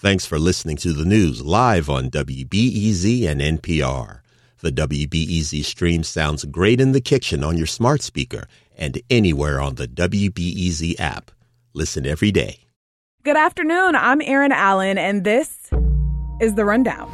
Thanks for listening to the news live on WBEZ and NPR. The WBEZ stream sounds great in the kitchen on your smart speaker and anywhere on the WBEZ app. Listen every day. Good afternoon. I'm Erin Allen, and this is The Rundown.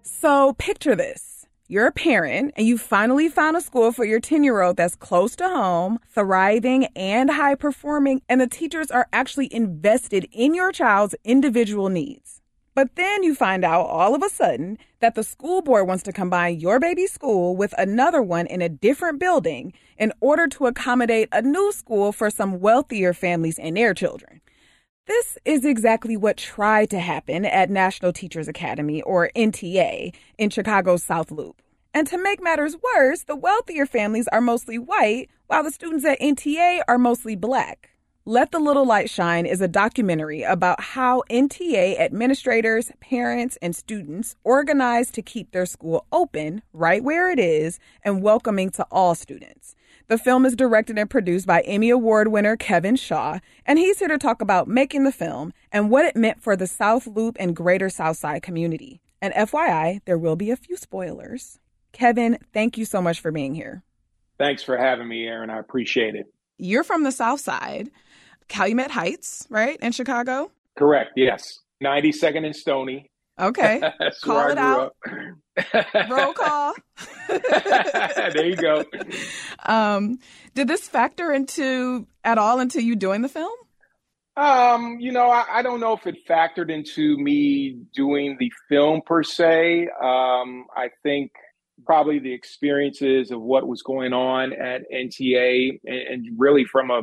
So, picture this you're a parent and you finally found a school for your 10 year old that's close to home, thriving, and high performing, and the teachers are actually invested in your child's individual needs. But then you find out all of a sudden that the school board wants to combine your baby's school with another one in a different building in order to accommodate a new school for some wealthier families and their children. This is exactly what tried to happen at National Teachers Academy, or NTA, in Chicago's South Loop. And to make matters worse, the wealthier families are mostly white, while the students at NTA are mostly black. Let the Little Light Shine is a documentary about how NTA administrators, parents, and students organize to keep their school open right where it is and welcoming to all students. The film is directed and produced by Emmy Award winner Kevin Shaw, and he's here to talk about making the film and what it meant for the South Loop and Greater Southside community. And FYI, there will be a few spoilers. Kevin, thank you so much for being here. Thanks for having me, Erin. I appreciate it. You're from the South Side, Calumet Heights, right, in Chicago? Correct, yes. 92nd and Stony. Okay. call it out. Roll call. there you go. Um, did this factor into at all into you doing the film? Um, you know, I, I, don't know if it factored into me doing the film per se. Um, I think probably the experiences of what was going on at NTA and, and really from a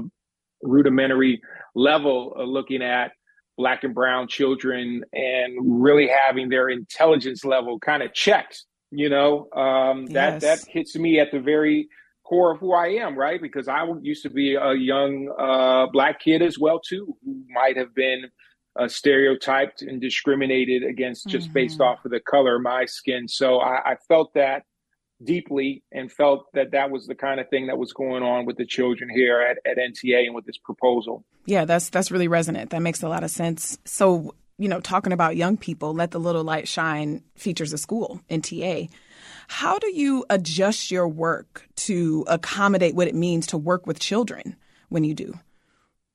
rudimentary level, uh, looking at black and brown children and really having their intelligence level kind of checked you know um, that yes. that hits me at the very core of who i am right because i used to be a young uh, black kid as well too who might have been uh, stereotyped and discriminated against just mm-hmm. based off of the color of my skin so I, I felt that deeply and felt that that was the kind of thing that was going on with the children here at, at NTA and with this proposal. Yeah, that's that's really resonant. That makes a lot of sense. So, you know, talking about young people, Let the Little Light Shine features a school, NTA. How do you adjust your work to accommodate what it means to work with children when you do?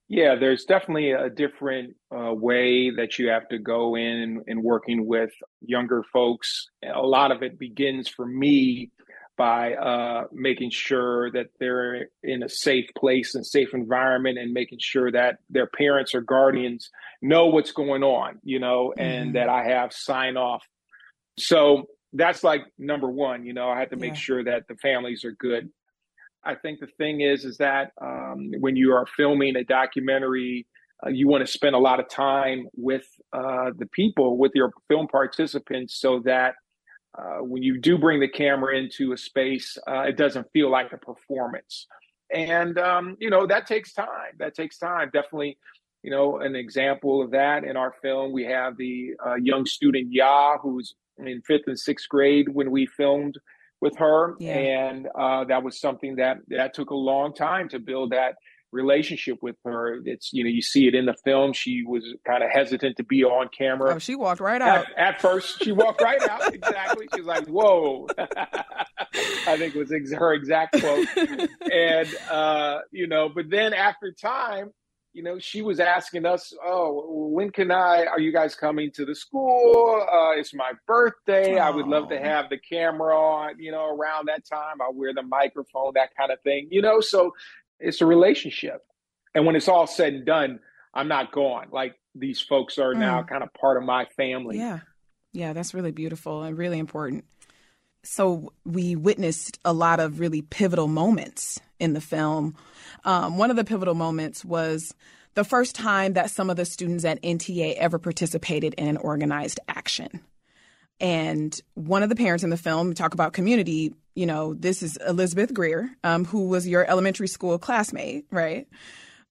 Yeah, there's definitely a different uh, way that you have to go in and working with younger folks. A lot of it begins for me by uh, making sure that they're in a safe place and safe environment and making sure that their parents or guardians know what's going on, you know, and mm-hmm. that I have sign off. So that's like number one, you know, I have to make yeah. sure that the families are good. I think the thing is, is that um, when you are filming a documentary, uh, you want to spend a lot of time with uh, the people, with your film participants, so that uh, when you do bring the camera into a space, uh, it doesn't feel like a performance. And um, you know that takes time. That takes time. Definitely, you know, an example of that in our film, we have the uh, young student Ya, who's in fifth and sixth grade when we filmed with her, yeah. and uh, that was something that that took a long time to build that relationship with her. It's you know you see it in the film. She was kind of hesitant to be on camera. Oh, she walked right out. At, at first, she walked right out. Exactly. She's like, "Whoa!" I think was ex- her exact quote. and uh, you know, but then after time, you know, she was asking us, "Oh, when can I? Are you guys coming to the school? Uh, it's my birthday. I would love to have the camera on. You know, around that time, I'll wear the microphone, that kind of thing. You know, so it's a relationship, and when it's all said and done, I'm not gone. Like these folks are mm. now kind of part of my family. Yeah, yeah, that's really beautiful and really important. So we witnessed a lot of really pivotal moments in the film um, one of the pivotal moments was the first time that some of the students at NTA ever participated in an organized action. And one of the parents in the film talk about community. You know, this is Elizabeth Greer, um, who was your elementary school classmate, right?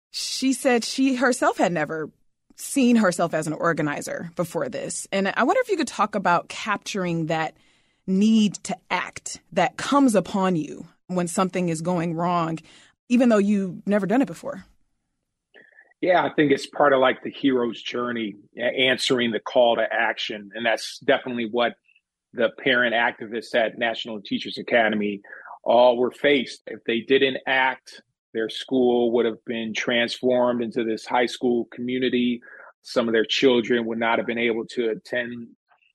She said she herself had never seen herself as an organizer before this. And I wonder if you could talk about capturing that need to act that comes upon you when something is going wrong even though you've never done it before? Yeah, I think it's part of like the hero's journey, answering the call to action. And that's definitely what the parent activists at National Teachers Academy all were faced. If they didn't act, their school would have been transformed into this high school community. Some of their children would not have been able to attend.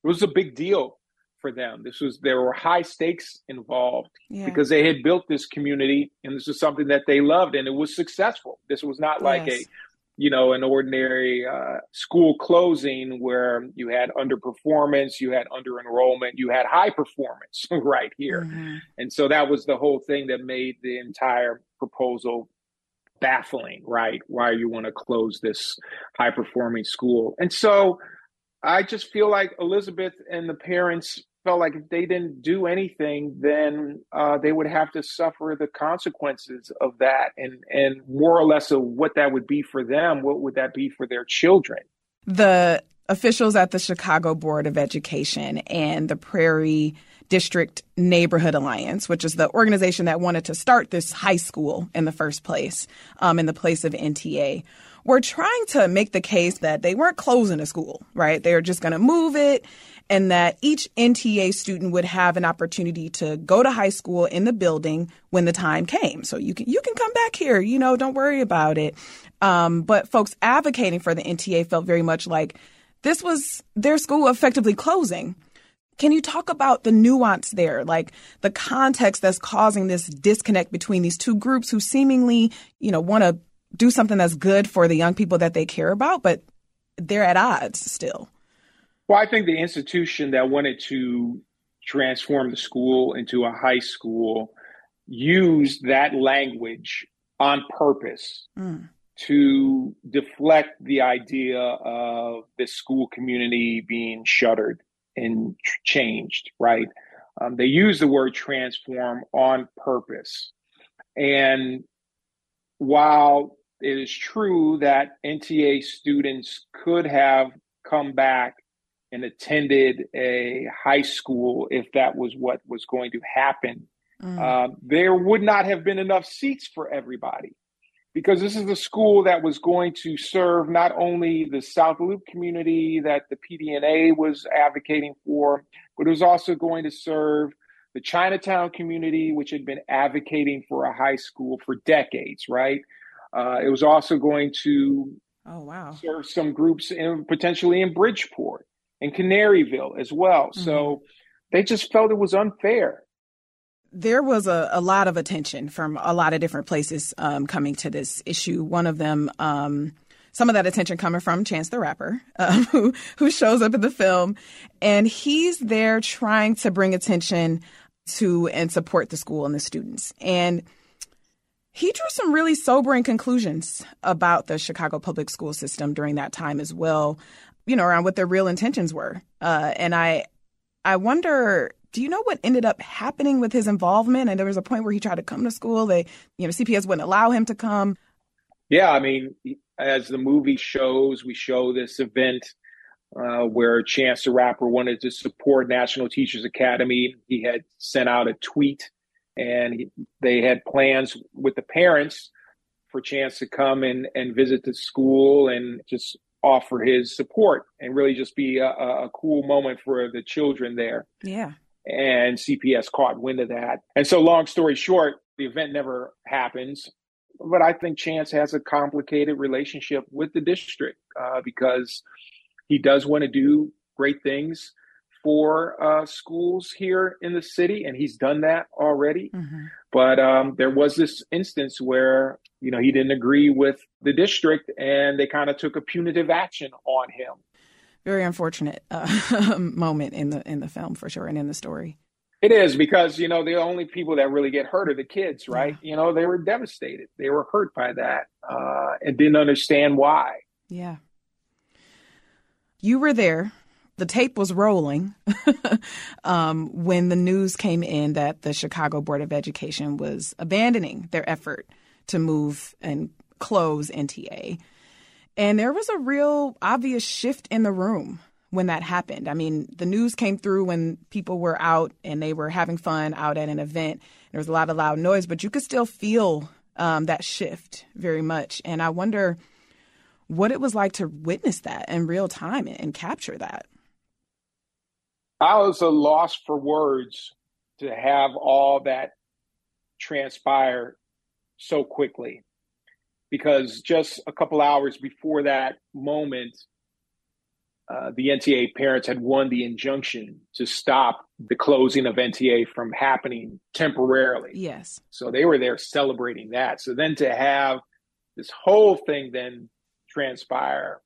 It was a big deal for them. This was there were high stakes involved yeah. because they had built this community and this was something that they loved and it was successful. This was not like yes. a you know, an ordinary uh, school closing where you had underperformance, you had under enrollment, you had high performance right here. Mm-hmm. And so that was the whole thing that made the entire proposal baffling, right? Why you want to close this high performing school. And so I just feel like Elizabeth and the parents felt like if they didn't do anything, then uh, they would have to suffer the consequences of that, and and more or less of what that would be for them. What would that be for their children? The officials at the Chicago Board of Education and the Prairie District Neighborhood Alliance, which is the organization that wanted to start this high school in the first place, um, in the place of NTA, were trying to make the case that they weren't closing a school, right? They were just going to move it and that each NTA student would have an opportunity to go to high school in the building when the time came. So you can you can come back here, you know, don't worry about it. Um, but folks advocating for the NTA felt very much like this was their school effectively closing. Can you talk about the nuance there, like the context that's causing this disconnect between these two groups who seemingly, you know, want to do something that's good for the young people that they care about, but they're at odds still? Well, I think the institution that wanted to transform the school into a high school used that language on purpose mm. to deflect the idea of the school community being shuttered and changed, right? Um, they use the word transform on purpose. And while it is true that NTA students could have come back and attended a high school if that was what was going to happen, mm. uh, there would not have been enough seats for everybody because this is the school that was going to serve not only the South Loop community that the PDNA was advocating for, but it was also going to serve the Chinatown community, which had been advocating for a high school for decades, right? Uh, it was also going to oh wow serve some groups in, potentially in Bridgeport and Canaryville as well. Mm-hmm. So they just felt it was unfair. There was a, a lot of attention from a lot of different places um, coming to this issue. One of them, um, some of that attention coming from Chance the Rapper, um, who who shows up in the film, and he's there trying to bring attention to and support the school and the students. And he drew some really sobering conclusions about the Chicago public school system during that time as well you know, around what their real intentions were. Uh, and I, I wonder, do you know what ended up happening with his involvement? And there was a point where he tried to come to school. They, you know, CPS wouldn't allow him to come. Yeah, I mean, as the movie shows, we show this event uh, where Chance the Rapper wanted to support National Teachers Academy. He had sent out a tweet, and he, they had plans with the parents for Chance to come and, and visit the school and just offer his support and really just be a, a cool moment for the children there. Yeah. And CPS caught wind of that. And so, long story short, the event never happens. But I think Chance has a complicated relationship with the district uh, because he does want to do great things for uh, schools here in the city, and he's done that already. Mm-hmm. But um, there was this instance where you know, he didn't agree with the district and they kind of took a punitive action on him. Very unfortunate uh, moment in the in the film for sure and in the story. It is because you know the only people that really get hurt are the kids, right? Yeah. You know they were devastated. They were hurt by that uh, and didn't understand why. Yeah. You were there. The tape was rolling um, when the news came in that the Chicago Board of Education was abandoning their effort to move and close NTA. And there was a real obvious shift in the room when that happened. I mean, the news came through when people were out and they were having fun out at an event. There was a lot of loud noise, but you could still feel um, that shift very much. And I wonder what it was like to witness that in real time and capture that. I was a loss for words to have all that transpire so quickly because just a couple hours before that moment, uh, the NTA parents had won the injunction to stop the closing of NTA from happening temporarily. Yes. So they were there celebrating that. So then to have this whole thing then transpire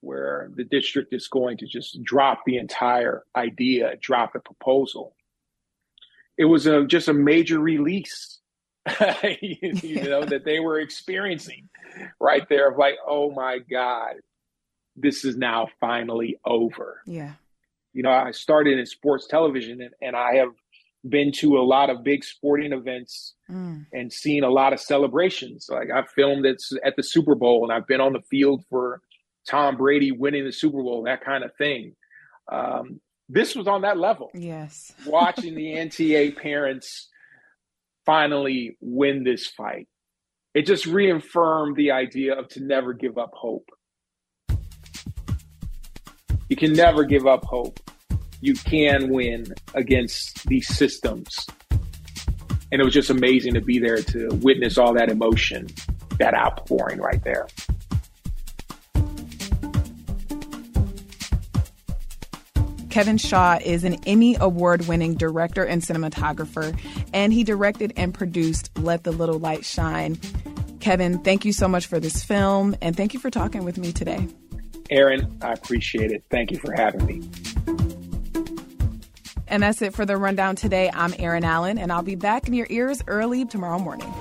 where the district is going to just drop the entire idea, drop the proposal. It was a, just a major release, you know, that they were experiencing right there of like, oh my God, this is now finally over. Yeah. You know, I started in sports television and, and I have been to a lot of big sporting events mm. and seen a lot of celebrations. Like I've filmed it at the Super Bowl and I've been on the field for Tom Brady winning the Super Bowl, that kind of thing. Um, this was on that level. Yes. Watching the NTA parents finally win this fight. It just reaffirmed the idea of to never give up hope. You can never give up hope. You can win against these systems. And it was just amazing to be there to witness all that emotion, that outpouring right there. Kevin Shaw is an Emmy Award winning director and cinematographer, and he directed and produced Let the Little Light Shine. Kevin, thank you so much for this film, and thank you for talking with me today. Erin, I appreciate it. Thank you for having me. And that's it for the rundown today. I'm Erin Allen, and I'll be back in your ears early tomorrow morning.